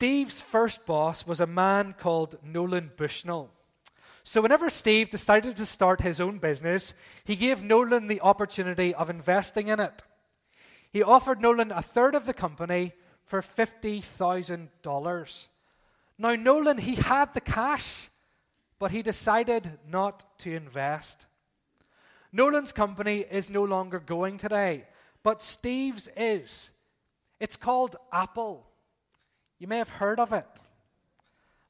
Steve's first boss was a man called Nolan Bushnell. So, whenever Steve decided to start his own business, he gave Nolan the opportunity of investing in it. He offered Nolan a third of the company for $50,000. Now, Nolan, he had the cash, but he decided not to invest. Nolan's company is no longer going today, but Steve's is. It's called Apple. You may have heard of it.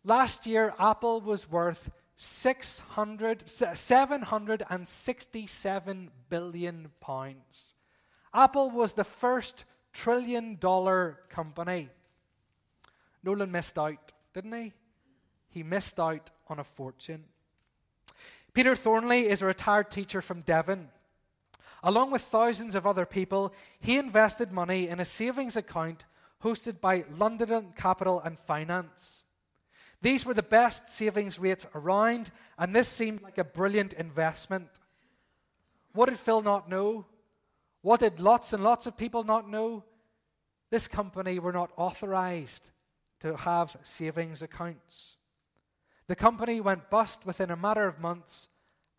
Last year, Apple was worth 600, 767 billion pounds. Apple was the first trillion dollar company. Nolan missed out, didn't he? He missed out on a fortune. Peter Thornley is a retired teacher from Devon. Along with thousands of other people, he invested money in a savings account hosted by London Capital and Finance. These were the best savings rates around, and this seemed like a brilliant investment. What did Phil not know? What did lots and lots of people not know? This company were not authorized to have savings accounts. The company went bust within a matter of months,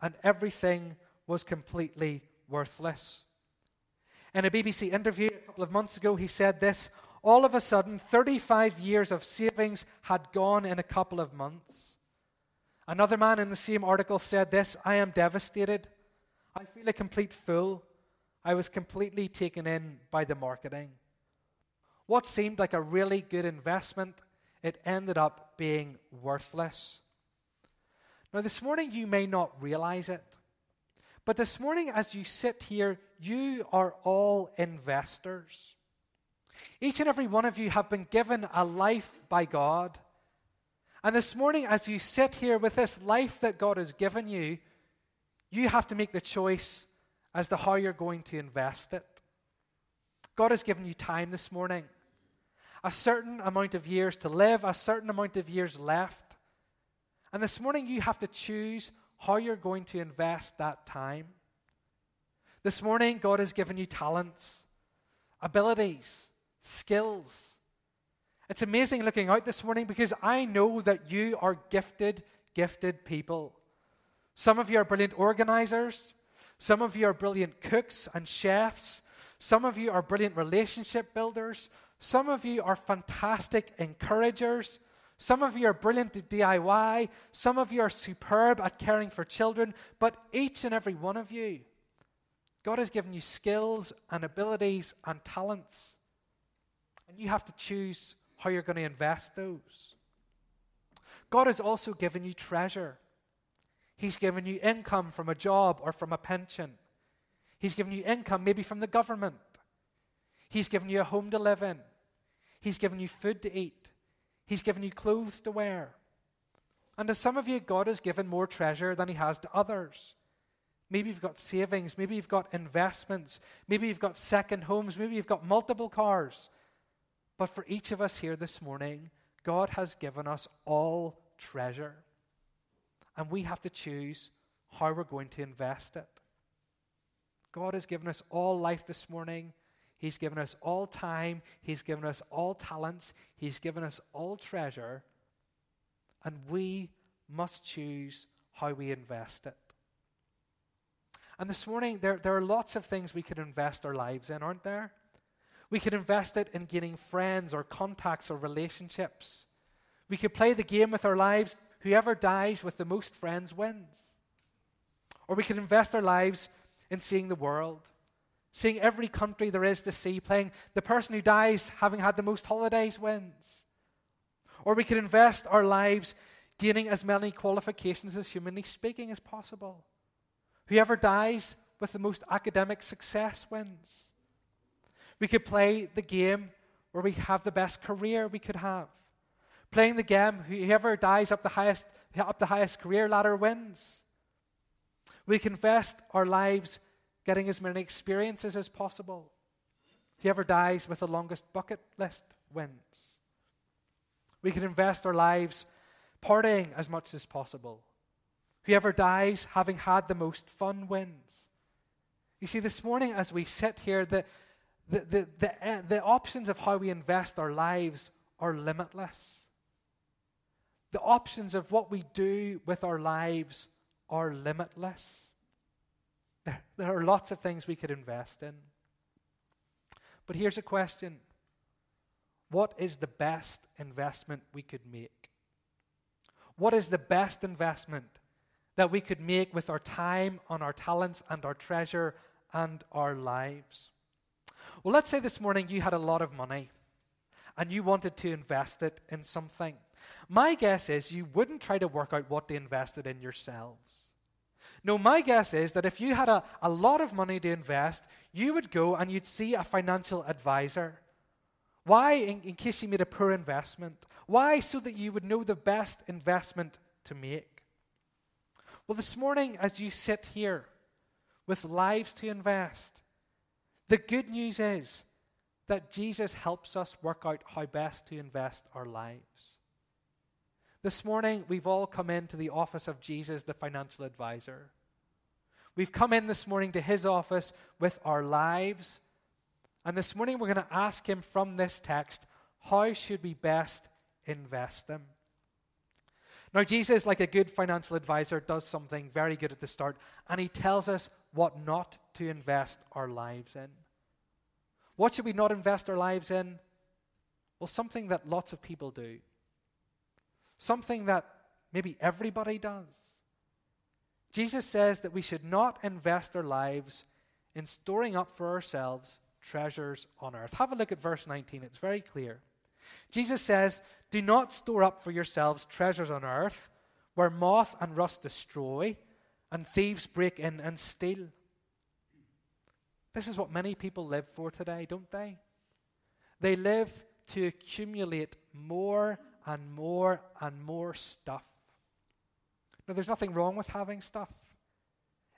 and everything was completely worthless. In a BBC interview a couple of months ago, he said this all of a sudden, 35 years of savings had gone in a couple of months. Another man in the same article said this I am devastated. I feel a complete fool. I was completely taken in by the marketing. What seemed like a really good investment, it ended up being worthless. Now, this morning you may not realize it, but this morning as you sit here, you are all investors. Each and every one of you have been given a life by God. And this morning, as you sit here with this life that God has given you, you have to make the choice as to how you're going to invest it. God has given you time this morning, a certain amount of years to live, a certain amount of years left. And this morning, you have to choose how you're going to invest that time. This morning, God has given you talents, abilities, skills. It's amazing looking out this morning because I know that you are gifted, gifted people. Some of you are brilliant organizers. Some of you are brilliant cooks and chefs. Some of you are brilliant relationship builders. Some of you are fantastic encouragers. Some of you are brilliant at DIY. Some of you are superb at caring for children. But each and every one of you, God has given you skills and abilities and talents. And you have to choose how you're going to invest those. God has also given you treasure. He's given you income from a job or from a pension. He's given you income maybe from the government. He's given you a home to live in. He's given you food to eat. He's given you clothes to wear. And to some of you, God has given more treasure than He has to others. Maybe you've got savings. Maybe you've got investments. Maybe you've got second homes. Maybe you've got multiple cars. But for each of us here this morning, God has given us all treasure. And we have to choose how we're going to invest it. God has given us all life this morning. He's given us all time. He's given us all talents. He's given us all treasure. And we must choose how we invest it. And this morning, there, there are lots of things we could invest our lives in, aren't there? We could invest it in gaining friends or contacts or relationships. We could play the game with our lives. Whoever dies with the most friends wins. Or we could invest our lives in seeing the world, seeing every country there is to see, playing the person who dies having had the most holidays wins. Or we could invest our lives gaining as many qualifications as humanly speaking as possible. Whoever dies with the most academic success wins. We could play the game where we have the best career we could have. Playing the game, whoever dies up the highest, up the highest career ladder wins. We can invest our lives getting as many experiences as possible. Whoever dies with the longest bucket list wins. We can invest our lives partying as much as possible. Whoever dies having had the most fun wins. You see, this morning as we sit here, the, the, the, the, uh, the options of how we invest our lives are limitless. The options of what we do with our lives are limitless. There, there are lots of things we could invest in. But here's a question What is the best investment we could make? What is the best investment that we could make with our time, on our talents, and our treasure and our lives? Well, let's say this morning you had a lot of money and you wanted to invest it in something. My guess is you wouldn't try to work out what to invest it in yourselves. No, my guess is that if you had a, a lot of money to invest, you would go and you'd see a financial advisor. Why? In, in case you made a poor investment. Why? So that you would know the best investment to make. Well, this morning, as you sit here with lives to invest, the good news is that Jesus helps us work out how best to invest our lives. This morning, we've all come into the office of Jesus, the financial advisor. We've come in this morning to his office with our lives. And this morning, we're going to ask him from this text how should we best invest them? Now, Jesus, like a good financial advisor, does something very good at the start, and he tells us what not to invest our lives in. What should we not invest our lives in? Well, something that lots of people do, something that maybe everybody does. Jesus says that we should not invest our lives in storing up for ourselves treasures on earth. Have a look at verse 19, it's very clear. Jesus says, Do not store up for yourselves treasures on earth where moth and rust destroy and thieves break in and steal. This is what many people live for today, don't they? They live to accumulate more and more and more stuff. Now, there's nothing wrong with having stuff.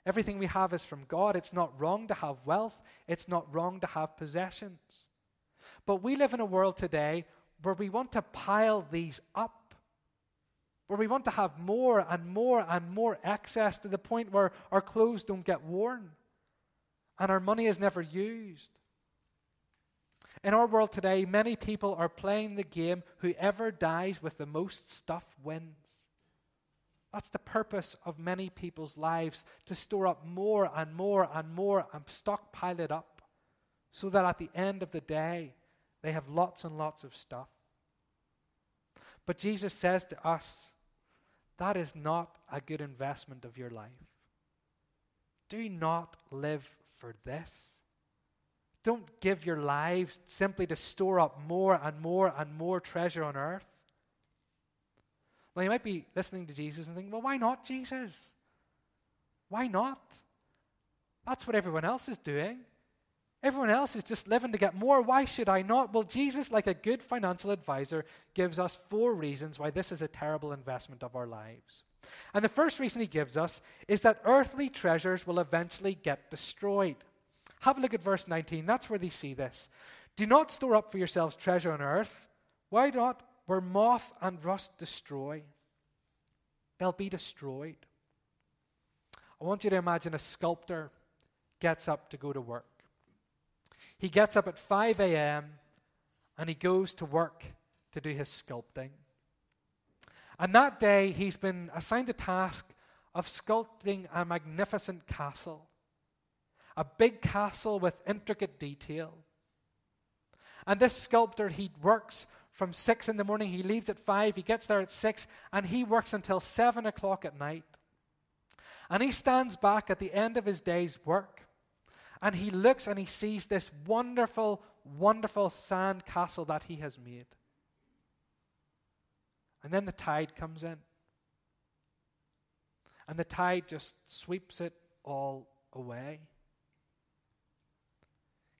Everything we have is from God. It's not wrong to have wealth, it's not wrong to have possessions. But we live in a world today where we want to pile these up, where we want to have more and more and more excess to the point where our clothes don't get worn and our money is never used. In our world today, many people are playing the game whoever dies with the most stuff wins. That's the purpose of many people's lives to store up more and more and more and stockpile it up so that at the end of the day, they have lots and lots of stuff. But Jesus says to us, that is not a good investment of your life. Do not live for this. Don't give your lives simply to store up more and more and more treasure on earth. Now, you might be listening to Jesus and thinking, well, why not, Jesus? Why not? That's what everyone else is doing. Everyone else is just living to get more. Why should I not? Well, Jesus, like a good financial advisor, gives us four reasons why this is a terrible investment of our lives. And the first reason he gives us is that earthly treasures will eventually get destroyed. Have a look at verse 19. That's where they see this. Do not store up for yourselves treasure on earth. Why not? Where moth and rust destroy, they'll be destroyed. I want you to imagine a sculptor gets up to go to work. He gets up at 5 a.m. and he goes to work to do his sculpting. And that day, he's been assigned the task of sculpting a magnificent castle, a big castle with intricate detail. And this sculptor, he works from six in the morning, he leaves at five, he gets there at six, and he works until seven o'clock at night. And he stands back at the end of his day's work, and he looks and he sees this wonderful, wonderful sand castle that he has made. And then the tide comes in. And the tide just sweeps it all away.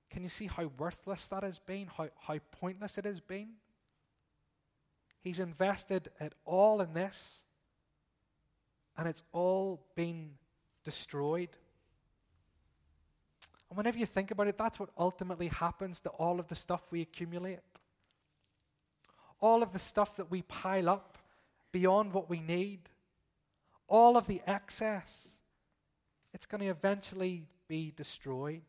Can you see how worthless that has been? How, how pointless it has been? He's invested it all in this, and it's all been destroyed. And whenever you think about it, that's what ultimately happens to all of the stuff we accumulate all of the stuff that we pile up beyond what we need, all of the excess, it's going to eventually be destroyed.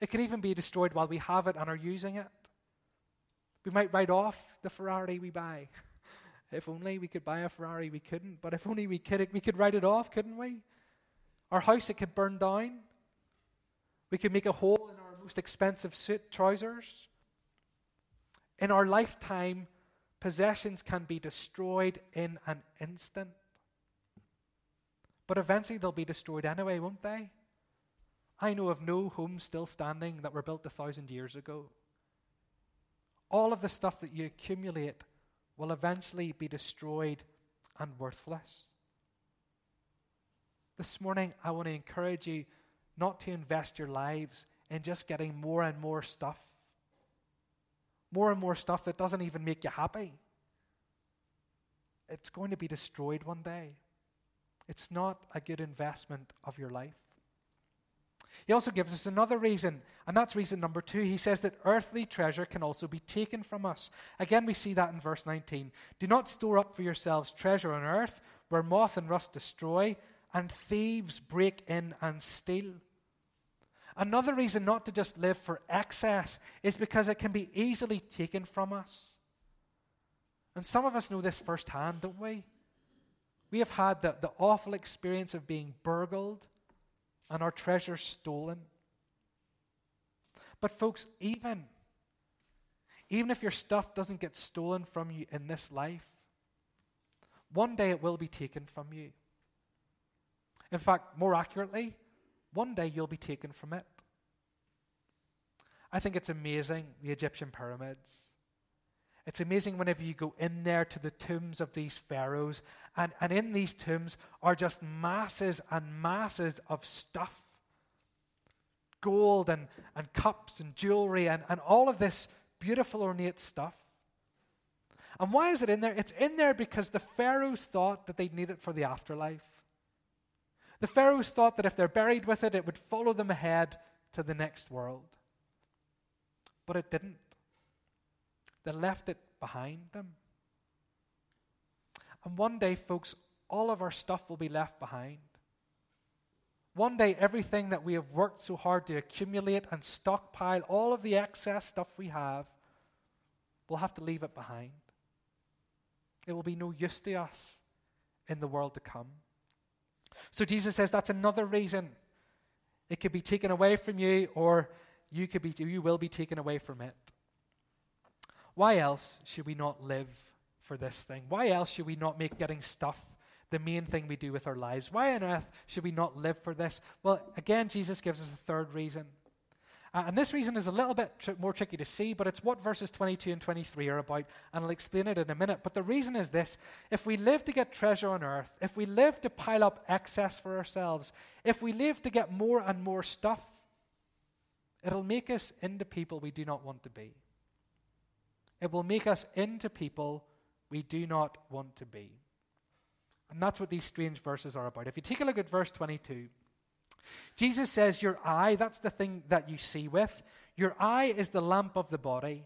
It can even be destroyed while we have it and are using it. We might write off the Ferrari we buy. If only we could buy a Ferrari, we couldn't. But if only we could, we could write it off, couldn't we? Our house, it could burn down. We could make a hole in our most expensive suit trousers. In our lifetime, possessions can be destroyed in an instant. But eventually they'll be destroyed anyway, won't they? I know of no homes still standing that were built a thousand years ago. All of the stuff that you accumulate will eventually be destroyed and worthless. This morning, I want to encourage you not to invest your lives in just getting more and more stuff. More and more stuff that doesn't even make you happy. It's going to be destroyed one day. It's not a good investment of your life. He also gives us another reason, and that's reason number two. He says that earthly treasure can also be taken from us. Again, we see that in verse 19. Do not store up for yourselves treasure on earth, where moth and rust destroy, and thieves break in and steal. Another reason not to just live for excess is because it can be easily taken from us. And some of us know this firsthand, don't we? We have had the, the awful experience of being burgled and our treasures stolen. But, folks, even, even if your stuff doesn't get stolen from you in this life, one day it will be taken from you. In fact, more accurately, one day you'll be taken from it. I think it's amazing, the Egyptian pyramids. It's amazing whenever you go in there to the tombs of these pharaohs, and, and in these tombs are just masses and masses of stuff gold and, and cups and jewelry and, and all of this beautiful, ornate stuff. And why is it in there? It's in there because the pharaohs thought that they'd need it for the afterlife. The pharaohs thought that if they're buried with it, it would follow them ahead to the next world. But it didn't. They left it behind them. And one day, folks, all of our stuff will be left behind. One day, everything that we have worked so hard to accumulate and stockpile, all of the excess stuff we have, we'll have to leave it behind. It will be no use to us in the world to come. So Jesus says that's another reason. It could be taken away from you, or you could be you will be taken away from it. Why else should we not live for this thing? Why else should we not make getting stuff the main thing we do with our lives? Why on earth should we not live for this? Well, again, Jesus gives us a third reason. Uh, and this reason is a little bit tr- more tricky to see, but it's what verses 22 and 23 are about, and I'll explain it in a minute. But the reason is this if we live to get treasure on earth, if we live to pile up excess for ourselves, if we live to get more and more stuff, it'll make us into people we do not want to be. It will make us into people we do not want to be. And that's what these strange verses are about. If you take a look at verse 22, Jesus says, Your eye, that's the thing that you see with, your eye is the lamp of the body.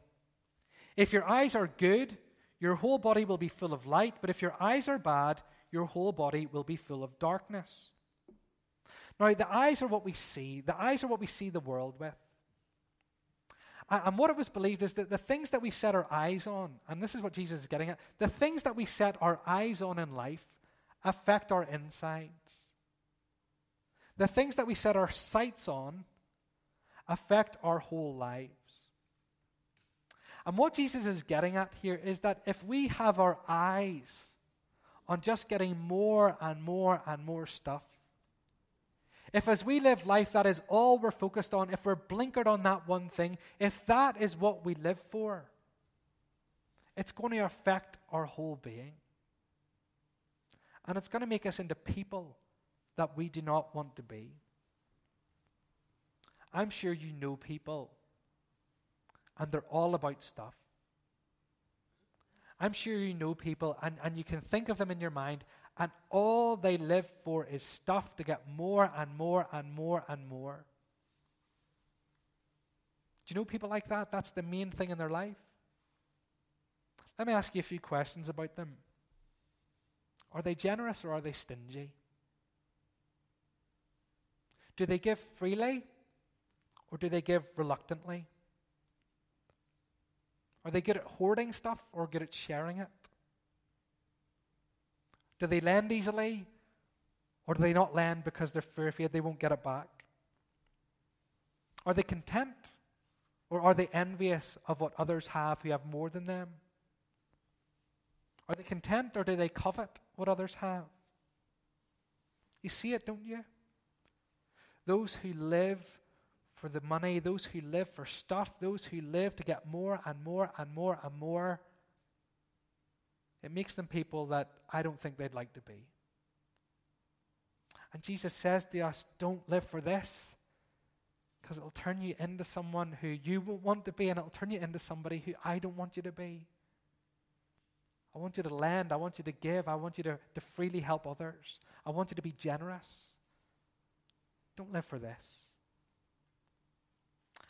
If your eyes are good, your whole body will be full of light, but if your eyes are bad, your whole body will be full of darkness. Now, the eyes are what we see, the eyes are what we see the world with. And what it was believed is that the things that we set our eyes on, and this is what Jesus is getting at, the things that we set our eyes on in life affect our insides. The things that we set our sights on affect our whole lives. And what Jesus is getting at here is that if we have our eyes on just getting more and more and more stuff, if as we live life, that is all we're focused on, if we're blinkered on that one thing, if that is what we live for, it's going to affect our whole being. And it's going to make us into people that we do not want to be. I'm sure you know people, and they're all about stuff. I'm sure you know people, and, and you can think of them in your mind, and all they live for is stuff to get more and more and more and more. Do you know people like that? That's the main thing in their life. Let me ask you a few questions about them. Are they generous or are they stingy? Do they give freely or do they give reluctantly? Are they good at hoarding stuff or good at sharing it? Do they lend easily? Or do they not lend because they're afraid they won't get it back? Are they content? Or are they envious of what others have who have more than them? Are they content or do they covet what others have? You see it, don't you? Those who live for the money, those who live for stuff, those who live to get more and more and more and more, it makes them people that I don't think they'd like to be. And Jesus says to us, don't live for this because it'll turn you into someone who you won't want to be, and it'll turn you into somebody who I don't want you to be. I want you to lend. I want you to give. I want you to, to freely help others. I want you to be generous. Don't live for this.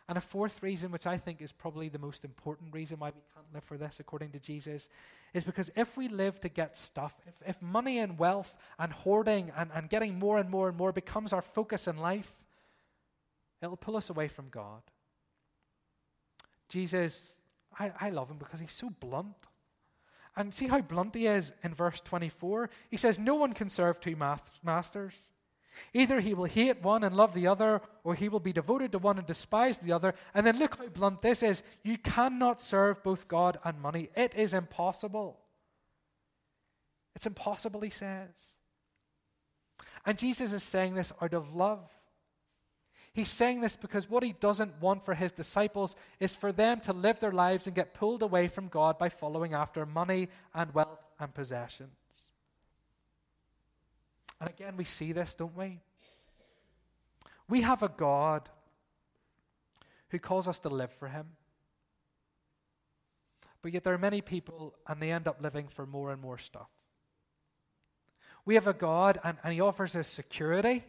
And a fourth reason, which I think is probably the most important reason why we can't live for this, according to Jesus, is because if we live to get stuff, if, if money and wealth and hoarding and, and getting more and more and more becomes our focus in life, It'll pull us away from God. Jesus, I, I love him because he's so blunt. And see how blunt he is in verse 24? He says, No one can serve two masters. Either he will hate one and love the other, or he will be devoted to one and despise the other. And then look how blunt this is. You cannot serve both God and money. It is impossible. It's impossible, he says. And Jesus is saying this out of love. He's saying this because what he doesn't want for his disciples is for them to live their lives and get pulled away from God by following after money and wealth and possessions. And again, we see this, don't we? We have a God who calls us to live for him. But yet, there are many people, and they end up living for more and more stuff. We have a God, and, and he offers us security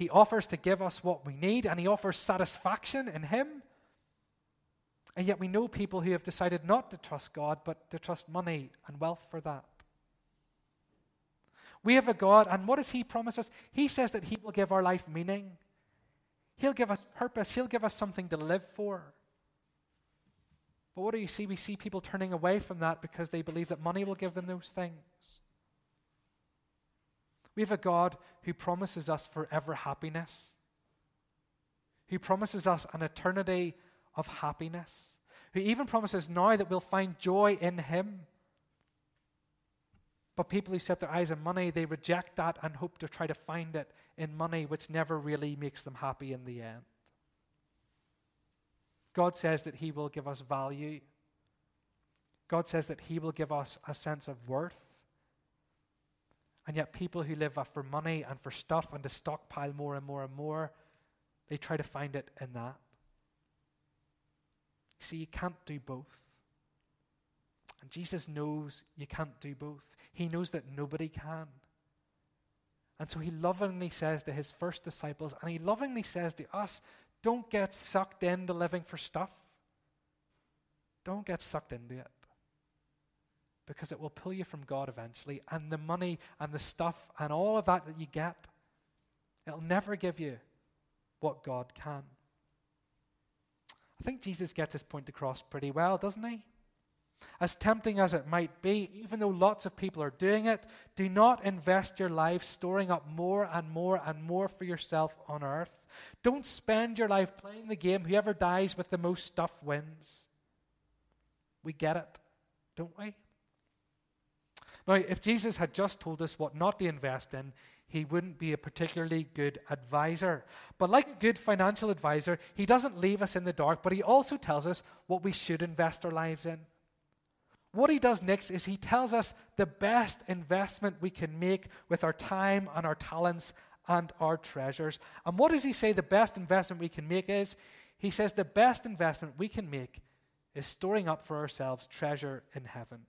he offers to give us what we need, and He offers satisfaction in Him. And yet we know people who have decided not to trust God, but to trust money and wealth for that. We have a God, and what does He promise us? He says that He will give our life meaning. He'll give us purpose. He'll give us something to live for. But what do you see? We see people turning away from that because they believe that money will give them those things. We have a God who promises us forever happiness, who promises us an eternity of happiness, who even promises now that we'll find joy in Him. But people who set their eyes on money, they reject that and hope to try to find it in money, which never really makes them happy in the end. God says that He will give us value. God says that He will give us a sense of worth. And yet, people who live for money and for stuff and to stockpile more and more and more, they try to find it in that. See, you can't do both. And Jesus knows you can't do both. He knows that nobody can. And so he lovingly says to his first disciples, and he lovingly says to us, don't get sucked into living for stuff. Don't get sucked into it because it will pull you from God eventually. And the money and the stuff and all of that that you get, it'll never give you what God can. I think Jesus gets his point across pretty well, doesn't he? As tempting as it might be, even though lots of people are doing it, do not invest your life storing up more and more and more for yourself on earth. Don't spend your life playing the game, whoever dies with the most stuff wins. We get it, don't we? Now, if Jesus had just told us what not to invest in, he wouldn't be a particularly good advisor. But like a good financial advisor, he doesn't leave us in the dark, but he also tells us what we should invest our lives in. What he does next is he tells us the best investment we can make with our time and our talents and our treasures. And what does he say the best investment we can make is? He says the best investment we can make is storing up for ourselves treasure in heaven.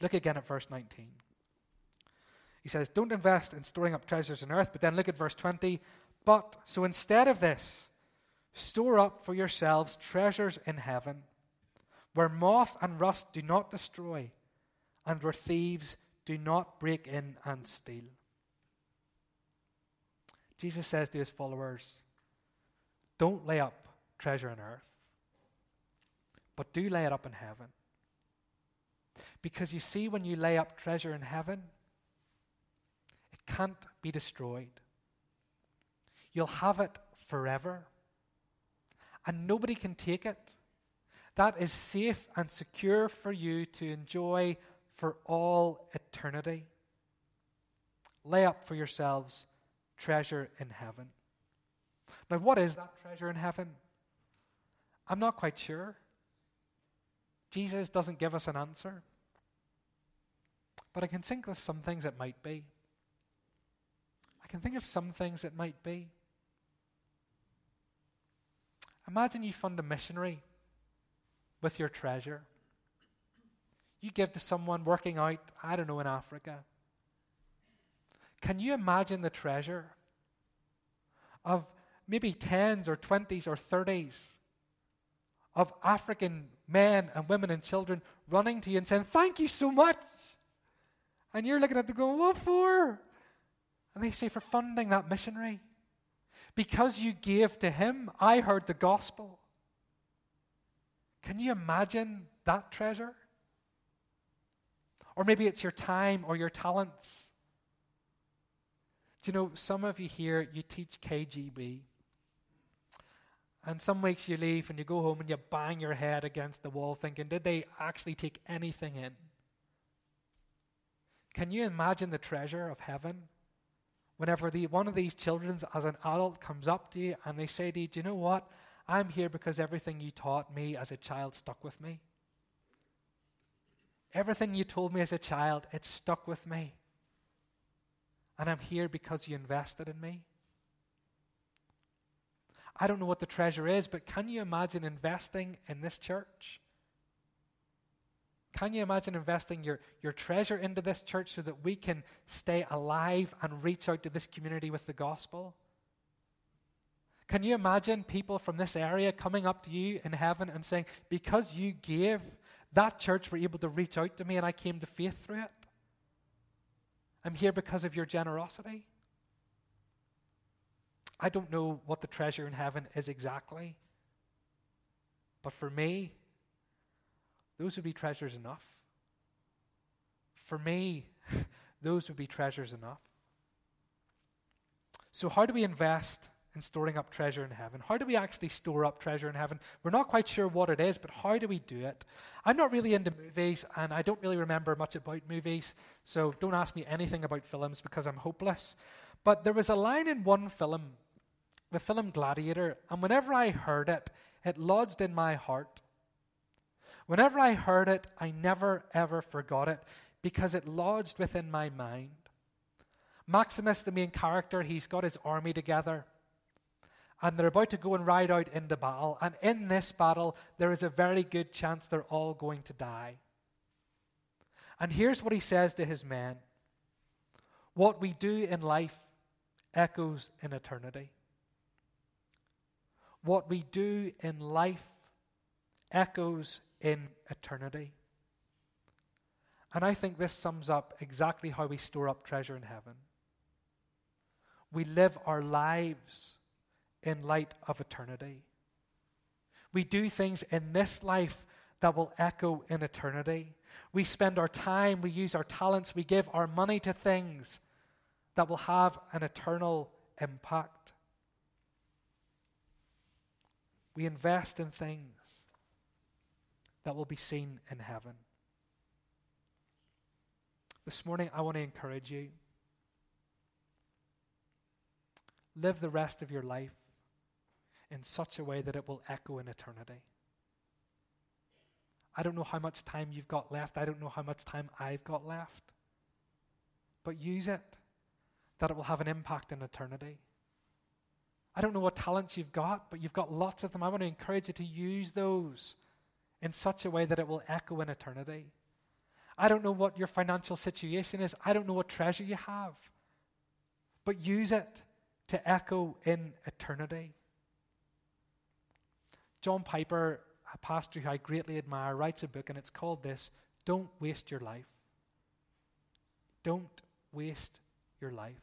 Look again at verse 19. He says, Don't invest in storing up treasures on earth, but then look at verse 20. But, so instead of this, store up for yourselves treasures in heaven, where moth and rust do not destroy, and where thieves do not break in and steal. Jesus says to his followers, Don't lay up treasure on earth. but do lay it up in heaven. Because you see, when you lay up treasure in heaven, it can't be destroyed. You'll have it forever, and nobody can take it. That is safe and secure for you to enjoy for all eternity. Lay up for yourselves treasure in heaven. Now, what is that treasure in heaven? I'm not quite sure. Jesus doesn't give us an answer. But I can think of some things it might be. I can think of some things it might be. Imagine you fund a missionary with your treasure. You give to someone working out, I don't know, in Africa. Can you imagine the treasure of maybe tens or twenties or thirties of African men and women and children running to you and saying, Thank you so much. And you're looking at them going, What for? And they say, For funding that missionary. Because you gave to him, I heard the gospel. Can you imagine that treasure? Or maybe it's your time or your talents. Do you know, some of you here, you teach KGB. And some weeks you leave and you go home and you bang your head against the wall thinking, did they actually take anything in? Can you imagine the treasure of heaven? Whenever the, one of these children, as an adult, comes up to you and they say to you, Do you know what? I'm here because everything you taught me as a child stuck with me. Everything you told me as a child, it stuck with me. And I'm here because you invested in me. I don't know what the treasure is, but can you imagine investing in this church? Can you imagine investing your, your treasure into this church so that we can stay alive and reach out to this community with the gospel? Can you imagine people from this area coming up to you in heaven and saying, Because you gave, that church were able to reach out to me and I came to faith through it? I'm here because of your generosity. I don't know what the treasure in heaven is exactly, but for me, those would be treasures enough. For me, those would be treasures enough. So, how do we invest in storing up treasure in heaven? How do we actually store up treasure in heaven? We're not quite sure what it is, but how do we do it? I'm not really into movies, and I don't really remember much about movies, so don't ask me anything about films because I'm hopeless. But there was a line in one film, the film Gladiator, and whenever I heard it, it lodged in my heart. Whenever I heard it, I never ever forgot it because it lodged within my mind. Maximus, the main character, he's got his army together. And they're about to go and ride out into battle. And in this battle, there is a very good chance they're all going to die. And here's what he says to his men What we do in life echoes in eternity. What we do in life echoes in eternity. And I think this sums up exactly how we store up treasure in heaven. We live our lives in light of eternity. We do things in this life that will echo in eternity. We spend our time, we use our talents, we give our money to things that will have an eternal impact. We invest in things that will be seen in heaven. This morning, I want to encourage you. Live the rest of your life in such a way that it will echo in eternity. I don't know how much time you've got left. I don't know how much time I've got left. But use it that it will have an impact in eternity. I don't know what talents you've got, but you've got lots of them. I want to encourage you to use those in such a way that it will echo in eternity. I don't know what your financial situation is. I don't know what treasure you have. But use it to echo in eternity. John Piper, a pastor who I greatly admire, writes a book, and it's called this Don't Waste Your Life. Don't waste your life.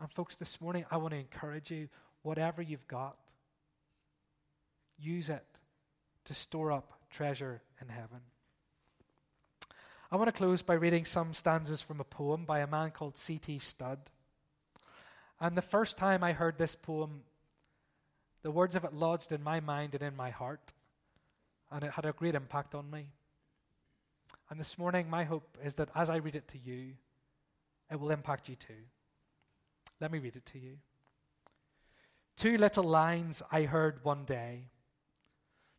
And, folks, this morning I want to encourage you whatever you've got, use it to store up treasure in heaven. I want to close by reading some stanzas from a poem by a man called C.T. Studd. And the first time I heard this poem, the words of it lodged in my mind and in my heart, and it had a great impact on me. And this morning, my hope is that as I read it to you, it will impact you too. Let me read it to you. Two little lines I heard one day,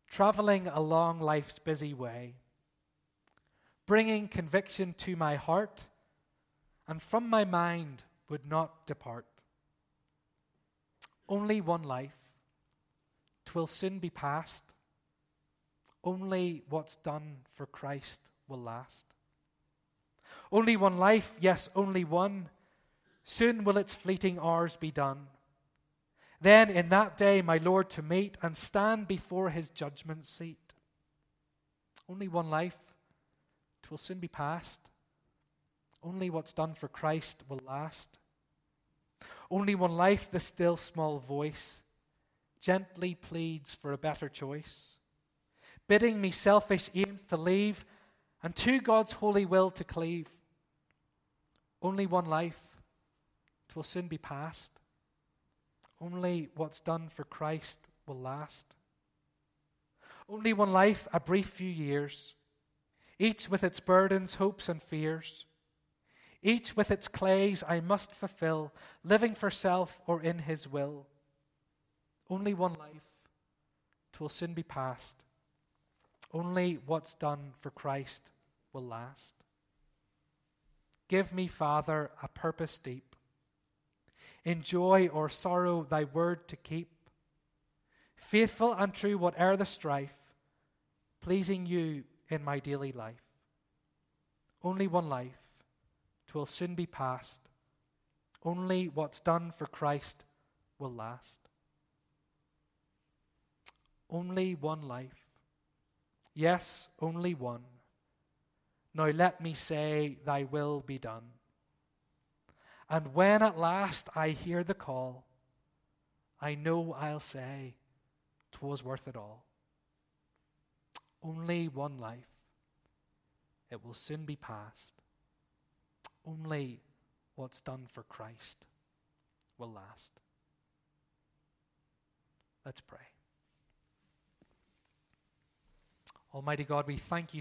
traveling along life's busy way, bringing conviction to my heart, and from my mind would not depart. Only one life, twill soon be past. Only what's done for Christ will last. Only one life, yes, only one. Soon will its fleeting hours be done. Then in that day, my Lord to meet and stand before his judgment seat. Only one life, twill soon be past. Only what's done for Christ will last. Only one life, the still small voice gently pleads for a better choice, bidding me selfish aims to leave and to God's holy will to cleave. Only one life, twill soon be past. Only what's done for Christ will last. Only one life, a brief few years, each with its burdens, hopes, and fears. Each with its clays I must fulfill, living for self or in His will. Only one life, twill soon be past. Only what's done for Christ will last. Give me, Father, a purpose deep, in joy or sorrow, thy word to keep, faithful and true, whate'er the strife, pleasing you in my daily life. Only one life, twill soon be past. Only what's done for Christ will last. Only one life. Yes, only one. Now let me say, Thy will be done. And when at last I hear the call, I know I'll say, "'Twas worth it all. Only one life. It will soon be past. Only what's done for Christ will last. Let's pray. Almighty God, we thank you